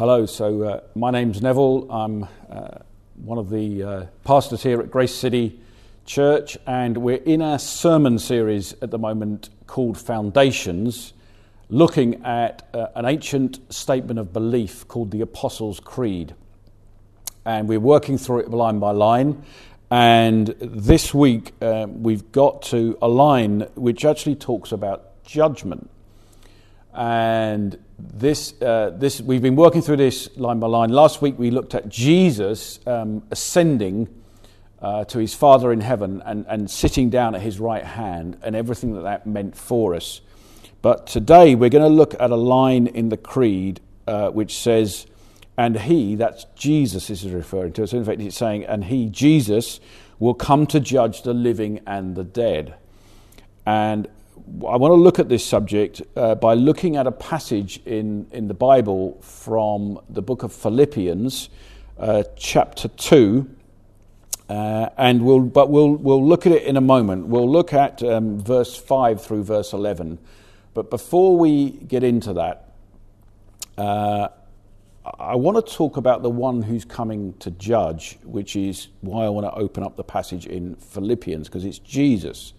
Hello, so uh, my name's Neville. I'm uh, one of the uh, pastors here at Grace City Church, and we're in a sermon series at the moment called Foundations, looking at uh, an ancient statement of belief called the Apostles' Creed. And we're working through it line by line. And this week um, we've got to a line which actually talks about judgment. And this, uh, this, we've been working through this line by line. Last week we looked at Jesus um, ascending uh, to his Father in heaven and, and sitting down at his right hand and everything that that meant for us. But today we're going to look at a line in the Creed uh, which says, and he, that's Jesus this is referring to. So in fact it's saying, and he, Jesus, will come to judge the living and the dead. And I want to look at this subject uh, by looking at a passage in, in the Bible from the book of Philippians, uh, chapter 2. Uh, and we'll, but we'll, we'll look at it in a moment. We'll look at um, verse 5 through verse 11. But before we get into that, uh, I want to talk about the one who's coming to judge, which is why I want to open up the passage in Philippians, because it's Jesus.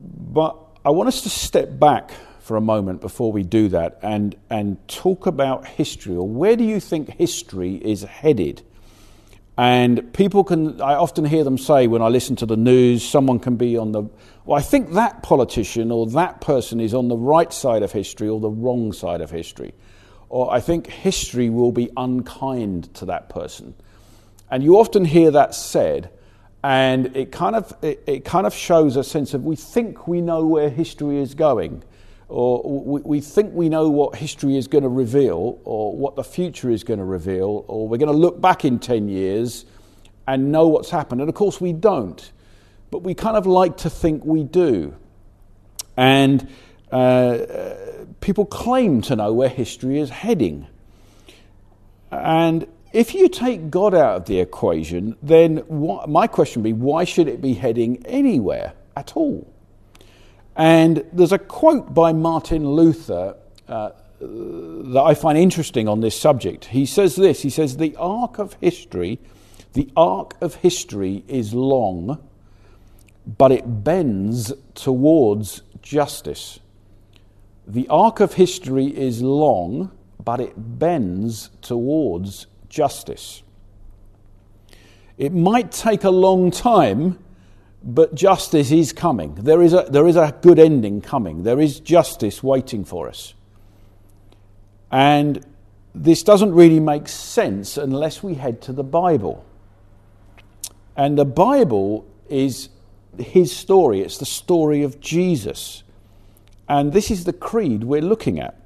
But I want us to step back for a moment before we do that and, and talk about history, or where do you think history is headed? And people can, I often hear them say when I listen to the news, someone can be on the, well, I think that politician or that person is on the right side of history or the wrong side of history. Or I think history will be unkind to that person. And you often hear that said, and it kind of it, it, kind of shows a sense of we think we know where history is going or we, we think we know what history is going to reveal or what the future is going to reveal or we're going to look back in 10 years and know what's happened. And of course we don't. But we kind of like to think we do. And uh, people claim to know where history is heading. And if you take God out of the equation, then my question would be why should it be heading anywhere at all? And there's a quote by Martin Luther uh, that I find interesting on this subject. He says this He says, The arc of history, the arc of history is long, but it bends towards justice. The arc of history is long, but it bends towards justice. It might take a long time, but justice is coming. There is a, there is a good ending coming. There is justice waiting for us. And this doesn't really make sense unless we head to the Bible. And the Bible is his story, it's the story of Jesus. And this is the creed we're looking at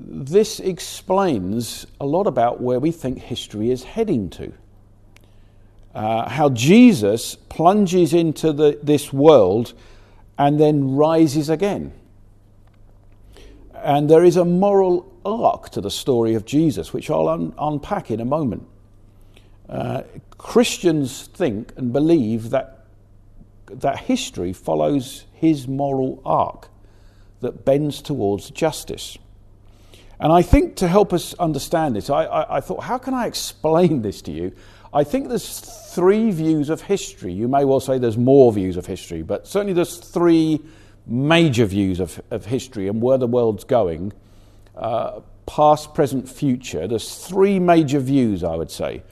this explains a lot about where we think history is heading to. Uh, how Jesus plunges into the, this world and then rises again. And there is a moral arc to the story of Jesus, which I'll un- unpack in a moment. Uh, Christians think and believe that, that history follows his moral arc that bends towards justice. And I think to help us understand this, I, I, I, thought, how can I explain this to you? I think there's three views of history. You may well say there's more views of history, but certainly there's three major views of, of history and where the world's going uh, past, present, future. There's three major views, I would say.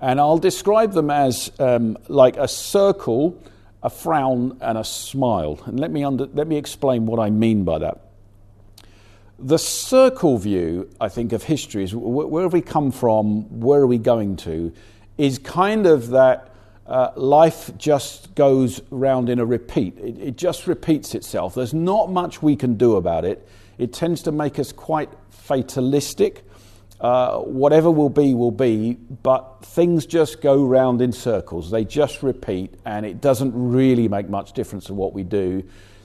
And I'll describe them as um, like a circle, a frown, and a smile. And let me, under, let me explain what I mean by that. The circle view, I think, of history is where have we come from, where are we going to, is kind of that uh, life just goes round in a repeat. It, it, just repeats itself. There's not much we can do about it. It tends to make us quite fatalistic. Uh, whatever will be, will be, but things just go round in circles. They just repeat, and it doesn't really make much difference to what we do.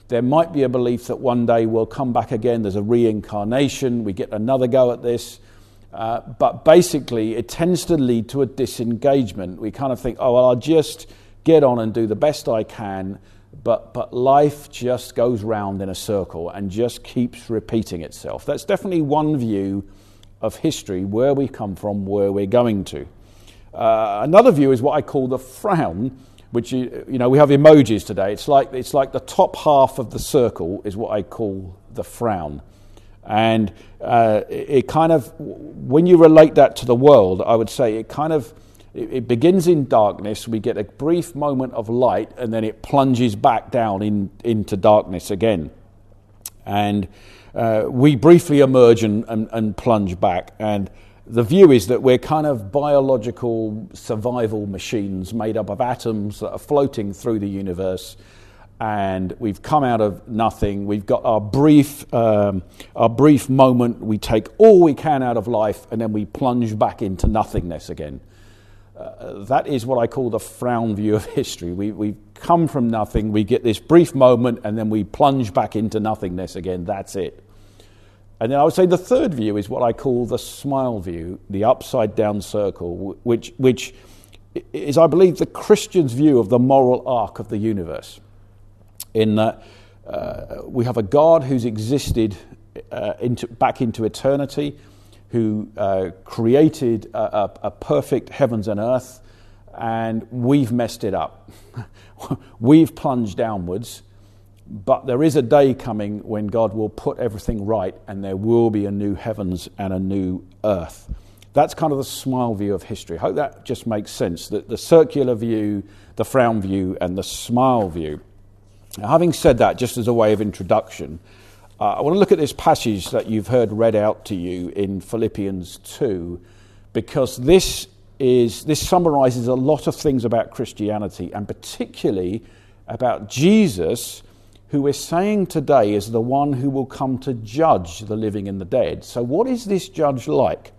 There might be a belief that one day we'll come back again, there's a reincarnation, we get another go at this. Uh, but basically, it tends to lead to a disengagement. We kind of think, oh, well, I'll just get on and do the best I can, but, but life just goes round in a circle and just keeps repeating itself. That's definitely one view of history, where we come from, where we're going to. Uh, another view is what I call the frown, which you, know we have emojis today. It's like it's like the top half of the circle is what I call the frown, and uh, it, it kind of when you relate that to the world, I would say it kind of it, it begins in darkness. We get a brief moment of light, and then it plunges back down in, into darkness again, and uh, we briefly emerge and, and, and plunge back and the view is that we're kind of biological survival machines made up of atoms that are floating through the universe. And we've come out of nothing. We've got our brief, um, our brief moment. We take all we can out of life, and then we plunge back into nothingness again. Uh, that is what I call the frown view of history. We, we come from nothing, we get this brief moment, and then we plunge back into nothingness again. That's it. And then I would say the third view is what I call the smile view, the upside down circle, which, which is, I believe, the Christian's view of the moral arc of the universe. In that uh, we have a God who's existed uh, into, back into eternity, who uh, created a, a, a perfect heavens and earth, and we've messed it up. we've plunged downwards but there is a day coming when God will put everything right and there will be a new heavens and a new earth. That's kind of the smile view of history. I hope that just makes sense. That the circular view, the frown view, and the smile view. Now, having said that, just as a way of introduction, uh, I want to look at this passage that you've heard read out to you in Philippians 2, because this, is, this summarizes a lot of things about Christianity, and particularly about Jesus who we're saying today is the one who will come to judge the living and the dead. So, what is this judge like?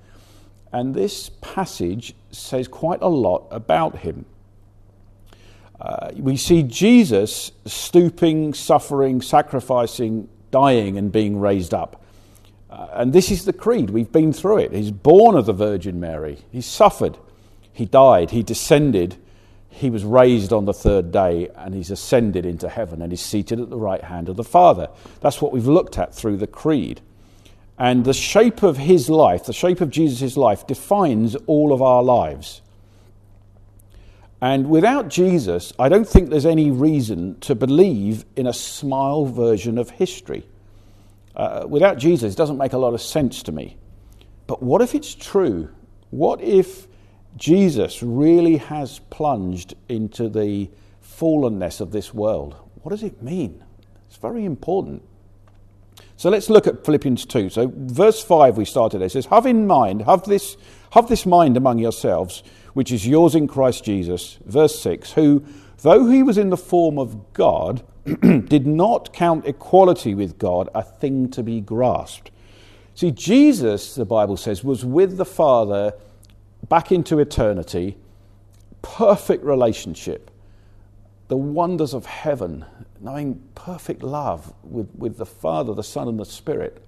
And this passage says quite a lot about him. Uh, we see Jesus stooping, suffering, sacrificing, dying, and being raised up. Uh, and this is the creed. We've been through it. He's born of the Virgin Mary, he suffered, he died, he descended he was raised on the third day and he's ascended into heaven and is seated at the right hand of the Father. That's what we've looked at through the Creed. And the shape of his life, the shape of Jesus' life, defines all of our lives. And without Jesus, I don't think there's any reason to believe in a smile version of history. Uh, without Jesus, it doesn't make a lot of sense to me. But what if it's true? What if Jesus really has plunged into the fallenness of this world. What does it mean? It's very important. So let's look at Philippians 2. So, verse 5, we started. It says, Have in mind, have this, have this mind among yourselves, which is yours in Christ Jesus. Verse 6, who, though he was in the form of God, did not count equality with God a thing to be grasped. See, Jesus, the Bible says, was with the Father back into eternity, perfect relationship, the wonders of heaven, knowing perfect love with, with the Father, the Son, and the Spirit.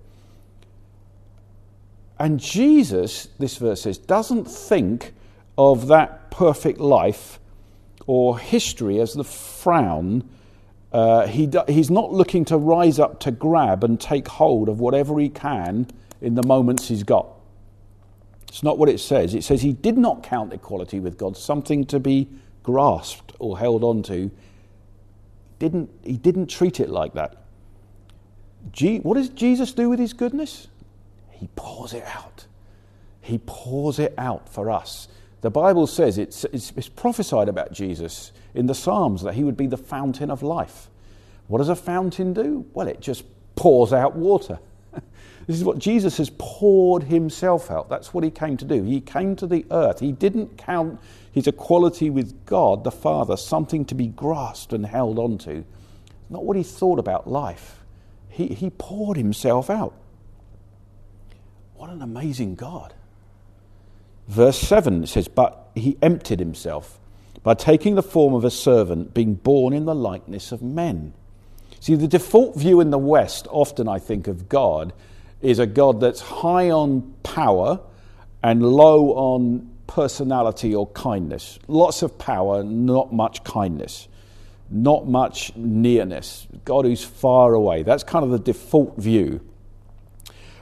And Jesus, this verse says, doesn't think of that perfect life or history as the frown. Uh, he he's not looking to rise up to grab and take hold of whatever he can in the moments he's got. It's not what it says. It says he did not count equality with God something to be grasped or held on to. Didn't, he didn't treat it like that. what does Jesus do with his goodness? He pours it out. He pours it out for us. The Bible says it's, it's, it's prophesied about Jesus in the Psalms that he would be the fountain of life. What does a fountain do? Well, it just pours out water. This is what Jesus has poured himself out. That's what he came to do. He came to the earth. He didn't count his equality with God, the Father, something to be grasped and held onto. Not what he thought about life. He, he poured himself out. What an amazing God. Verse 7 says, But he emptied himself by taking the form of a servant, being born in the likeness of men. See, the default view in the West, often I think, of God is a God that's high on power and low on personality or kindness. Lots of power, not much kindness. not much nearness, God who's far away. That's kind of the default view.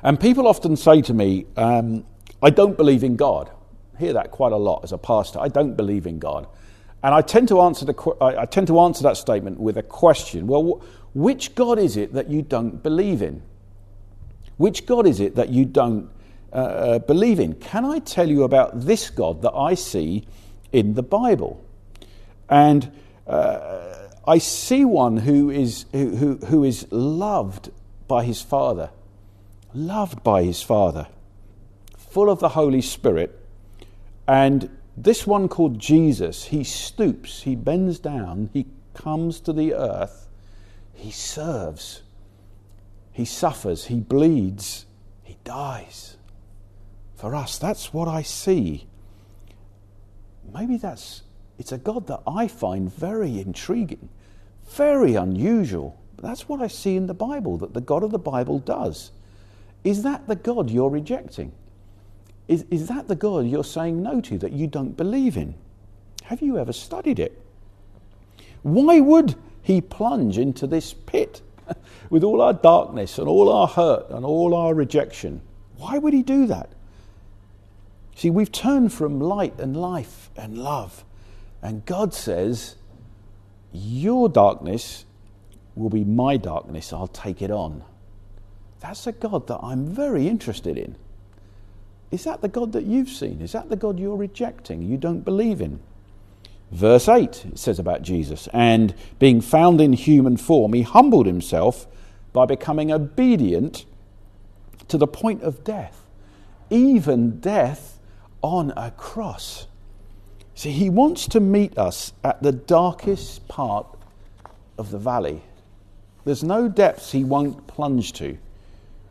And people often say to me, um, I don't believe in God. I hear that quite a lot as a pastor. I don't believe in God. And I tend to answer, the, I tend to answer that statement with a question. Well, which God is it that you don't believe in? Which God is it that you don't uh, uh, believe in? Can I tell you about this God that I see in the Bible? And uh, I see one who is, who, who, who is loved by his Father, loved by his Father, full of the Holy Spirit. And this one called Jesus, he stoops, he bends down, he comes to the earth, he serves he suffers, he bleeds, he dies. For us, that's what I see. Maybe that's it's a God that I find very intriguing, very unusual. But that's what I see in the Bible, that the God of the Bible does. Is that the God you're rejecting? Is, is that the God you're saying no to, that you don't believe in? Have you ever studied it? Why would he plunge into this pit? with all our darkness and all our hurt and all our rejection. Why would he do that? See, we've turned from light and life and love. And God says, Your darkness will be my darkness. I'll take it on. That's a God that I'm very interested in. Is that the God that you've seen? Is that the God you're rejecting, you don't believe in? Verse 8, it says about Jesus, and being found in human form, he humbled himself by becoming obedient to the point of death, even death on a cross. See, he wants to meet us at the darkest part of the valley. There's no depths he won't plunge to.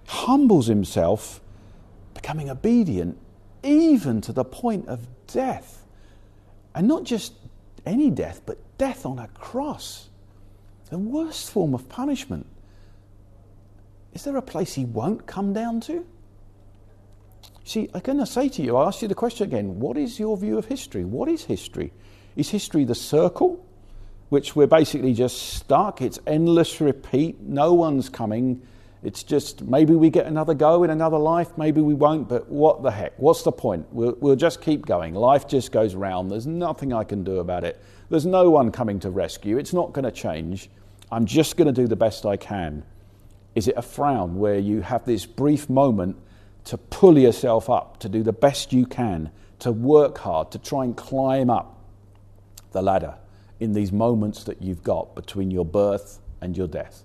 Humbles himself, becoming obedient, even to the point of death. And not just any death, but death on a cross. The worst form of punishment. Is there a place he won't come down to? See, I'm going to say to you, I ask you the question again what is your view of history? What is history? Is history the circle, which we're basically just stuck? It's endless repeat, no one's coming. It's just maybe we get another go in another life, maybe we won't, but what the heck? What's the point? We'll, we'll just keep going. Life just goes round. There's nothing I can do about it. There's no one coming to rescue. It's not going to change. I'm just going to do the best I can. Is it a frown where you have this brief moment to pull yourself up, to do the best you can, to work hard, to try and climb up the ladder in these moments that you've got between your birth and your death?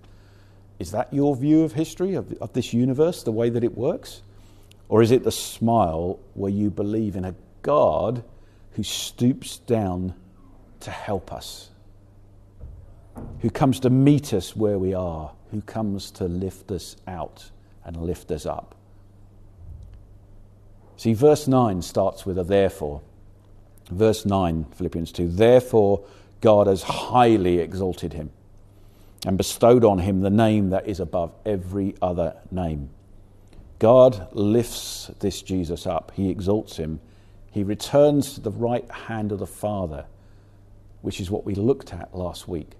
Is that your view of history, of, of this universe, the way that it works? Or is it the smile where you believe in a God who stoops down to help us, who comes to meet us where we are, who comes to lift us out and lift us up? See, verse 9 starts with a therefore. Verse 9, Philippians 2 Therefore, God has highly exalted him and bestowed on him the name that is above every other name. God lifts this Jesus up, he exalts him, he returns to the right hand of the Father, which is what we looked at last week.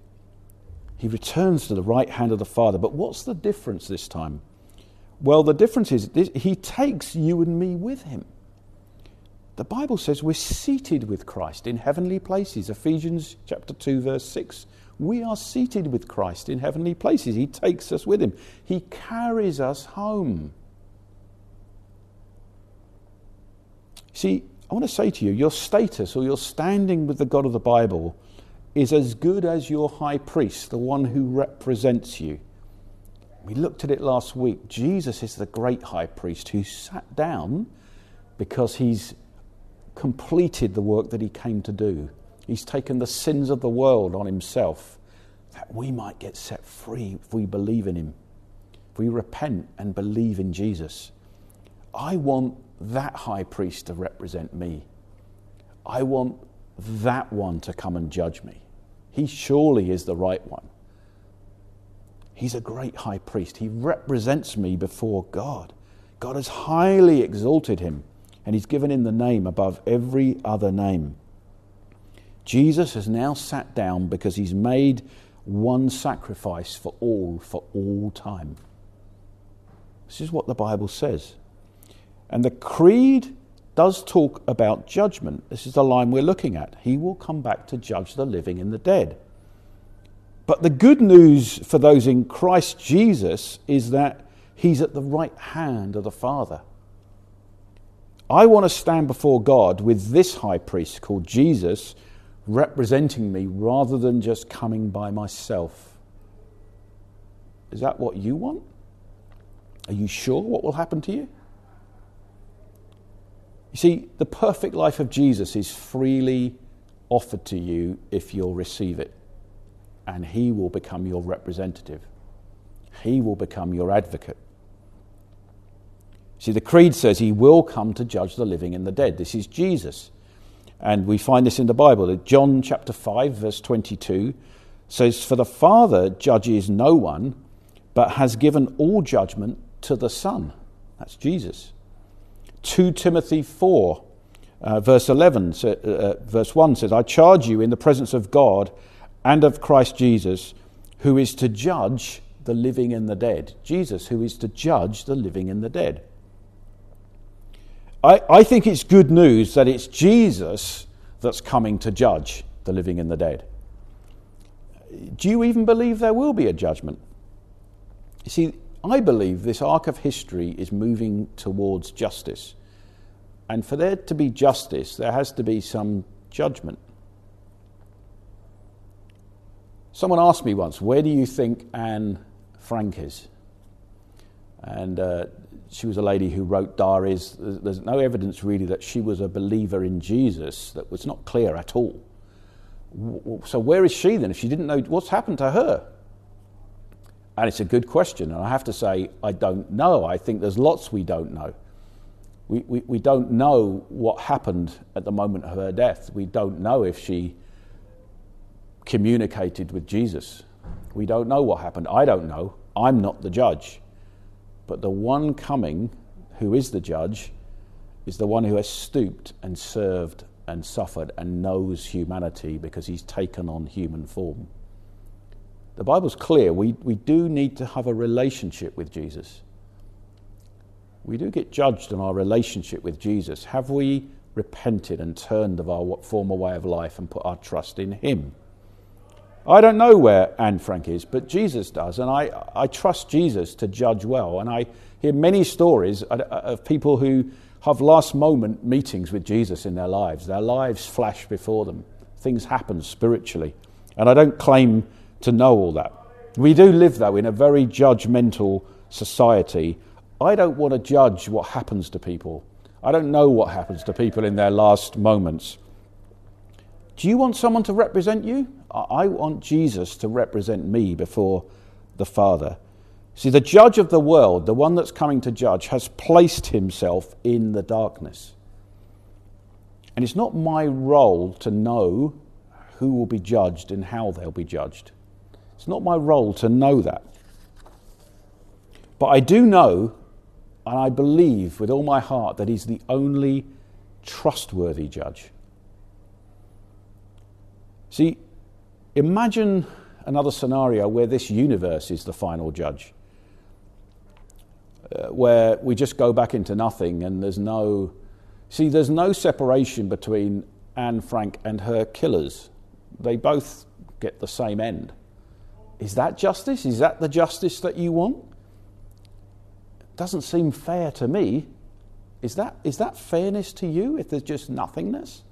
He returns to the right hand of the Father. But what's the difference this time? Well, the difference is he takes you and me with him. The Bible says we're seated with Christ in heavenly places. Ephesians chapter 2 verse 6 we are seated with Christ in heavenly places. He takes us with him, He carries us home. See, I want to say to you, your status or your standing with the God of the Bible is as good as your high priest, the one who represents you. We looked at it last week. Jesus is the great high priest who sat down because he's completed the work that he came to do. He's taken the sins of the world on himself that we might get set free if we believe in him, if we repent and believe in Jesus. I want that high priest to represent me. I want that one to come and judge me. He surely is the right one. He's a great high priest. He represents me before God. God has highly exalted him, and He's given him the name above every other name. Jesus has now sat down because he's made one sacrifice for all, for all time. This is what the Bible says. And the Creed does talk about judgment. This is the line we're looking at. He will come back to judge the living and the dead. But the good news for those in Christ Jesus is that he's at the right hand of the Father. I want to stand before God with this high priest called Jesus representing me rather than just coming by myself. Is that what you want? Are you sure what will happen to you? You see, the perfect life of Jesus is freely offered to you if you'll receive it, and He will become your representative. He will become your advocate. See, the Creed says He will come to judge the living and the dead. This is Jesus. And we find this in the Bible. John chapter 5, verse 22 says, For the Father judges no one, but has given all judgment to the Son. That's Jesus. 2 Timothy 4, uh, verse 11, uh, uh, verse 1 says, I charge you in the presence of God and of Christ Jesus, who is to judge the living and the dead. Jesus, who is to judge the living and the dead. I, I think it's good news that it's Jesus that's coming to judge the living and the dead. Do you even believe there will be a judgment? You see, I believe this arc of history is moving towards justice. And for there to be justice, there has to be some judgment. Someone asked me once, Where do you think Anne Frank is? And uh, she was a lady who wrote diaries. There's no evidence really that she was a believer in Jesus. That was not clear at all. So, where is she then if she didn't know what's happened to her? And it's a good question. And I have to say, I don't know. I think there's lots we don't know. We, we, we don't know what happened at the moment of her death. We don't know if she communicated with Jesus. We don't know what happened. I don't know. I'm not the judge. But the one coming, who is the judge, is the one who has stooped and served and suffered and knows humanity because he's taken on human form the Bible's clear. We, we do need to have a relationship with Jesus. We do get judged on our relationship with Jesus. Have we repented and turned of our former way of life and put our trust in Him? I don't know where Anne Frank is, but Jesus does, and I, I trust Jesus to judge well. And I hear many stories of people who have last moment meetings with Jesus in their lives. Their lives flash before them, things happen spiritually. And I don't claim to know all that. We do live, though, in a very judgmental society. I don't want to judge what happens to people. I don't know what happens to people in their last moments. Do you want someone to represent you? I want Jesus to represent me before the Father. See, the judge of the world, the one that's coming to judge, has placed himself in the darkness. And it's not my role to know who will be judged and how they'll be judged. It's not my role to know that. But I do know, and I believe with all my heart, that He's the only trustworthy judge. See, imagine another scenario where this universe is the final judge, uh, where we just go back into nothing and there's no. See, there's no separation between Anne Frank and her killers. They both get the same end. Is that justice? Is that the justice that you want? Doesn't seem fair to me. Is that, is that fairness to you if there's just nothingness?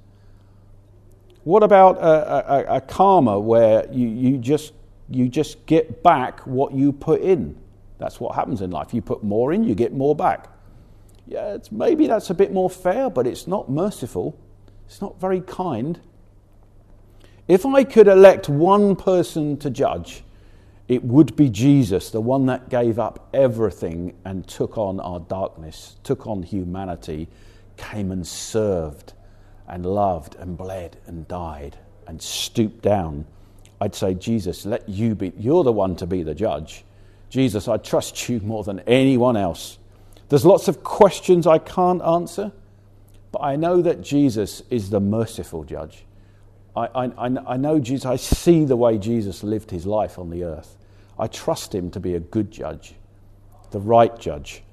What about a, a, a karma where you, you, just, you just get back what you put in? That's what happens in life. You put more in, you get more back. Yeah, maybe that's a bit more fair, but it's not merciful. It's not very kind. If I could elect one person to judge, it would be Jesus, the one that gave up everything and took on our darkness, took on humanity, came and served and loved and bled and died and stooped down. I'd say, Jesus, let you be, you're the one to be the judge. Jesus, I trust you more than anyone else. There's lots of questions I can't answer, but I know that Jesus is the merciful judge. I, I, I know Jesus, I see the way Jesus lived his life on the earth. I trust him to be a good judge, the right judge.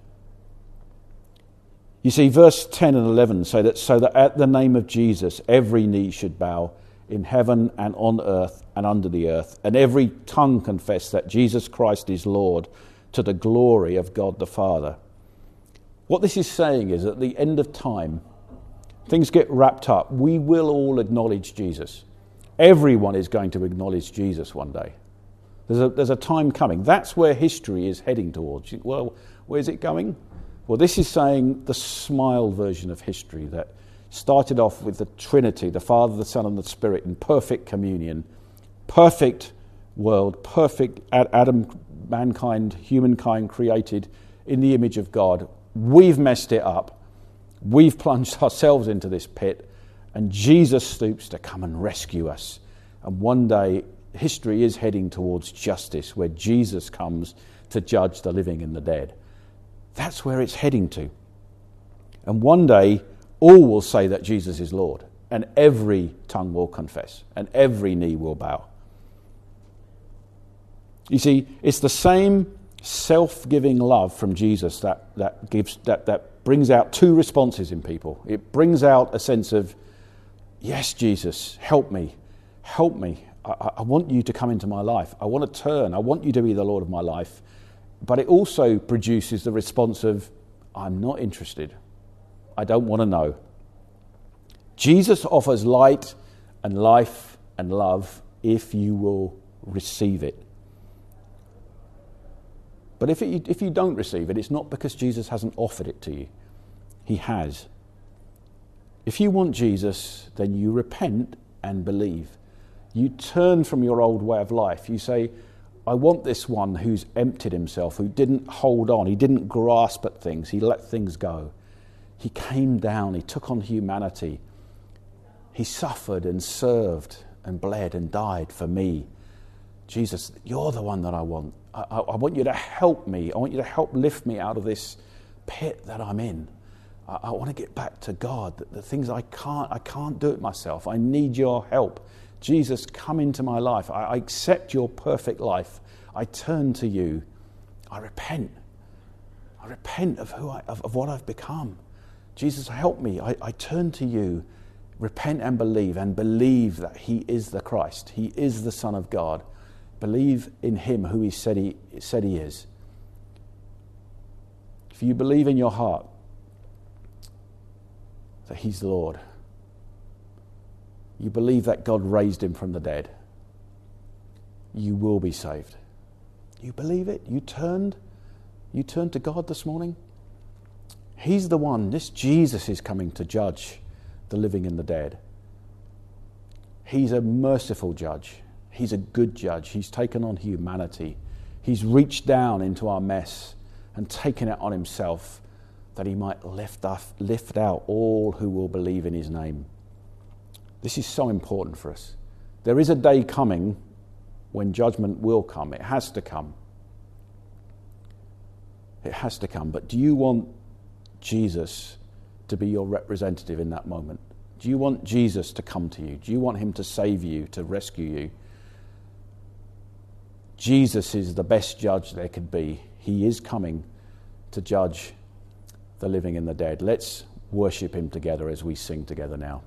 You see, verse 10 and 11 say that so that at the name of Jesus every knee should bow in heaven and on earth and under the earth, and every tongue confess that Jesus Christ is Lord to the glory of God the Father. What this is saying is at the end of time, things get wrapped up. We will all acknowledge Jesus. Everyone is going to acknowledge Jesus one day. There's a, there's a time coming. That's where history is heading towards. Well, where's it going? Well, this is saying the smile version of history that started off with the Trinity, the Father, the Son, and the Spirit in perfect communion, perfect world, perfect Adam, mankind, humankind created in the image of God. We've messed it up. We've plunged ourselves into this pit, and Jesus stoops to come and rescue us. And one day, history is heading towards justice, where Jesus comes to judge the living and the dead. That's where it's heading to. And one day, all will say that Jesus is Lord, and every tongue will confess, and every knee will bow. You see, it's the same self giving love from Jesus that, that, gives, that, that brings out two responses in people. It brings out a sense of, Yes, Jesus, help me, help me. I, I want you to come into my life. I want to turn. I want you to be the Lord of my life. But it also produces the response of, I'm not interested. I don't want to know. Jesus offers light and life and love if you will receive it. But if, it, if you don't receive it, it's not because Jesus hasn't offered it to you, He has. If you want Jesus, then you repent and believe. You turn from your old way of life. You say, I want this one who's emptied himself, who didn't hold on, he didn't grasp at things, he let things go. He came down, he took on humanity. He suffered and served and bled and died for me. Jesus, you're the one that I want. I, I, I, want you to help me. I want you to help lift me out of this pit that I'm in. I, want to get back to God. The, the, things I can't, I can't do it myself. I need your help. Jesus, come into my life. I, accept your perfect life. I turn to you. I repent. I repent of, who I, of, of what I've become. Jesus, help me. I, I turn to you. Repent and believe, and believe that He is the Christ. He is the Son of God. Believe in Him who He said He, said he is. If you believe in your heart that He's the Lord, you believe that God raised Him from the dead, you will be saved. You believe it? You turned? You turned to God this morning? He's the one, this Jesus is coming to judge the living and the dead. He's a merciful judge. He's a good judge. He's taken on humanity. He's reached down into our mess and taken it on himself that he might lift, us, lift out all who will believe in his name. This is so important for us. There is a day coming when judgment will come. It has to come. It has to come. But do you want Jesus to be your representative in that moment? Do you want Jesus to come to you? Do you want him to save you, to rescue you? Jesus is the best judge there could be. He is coming to judge the living and the dead. Let's worship him together as we sing together now.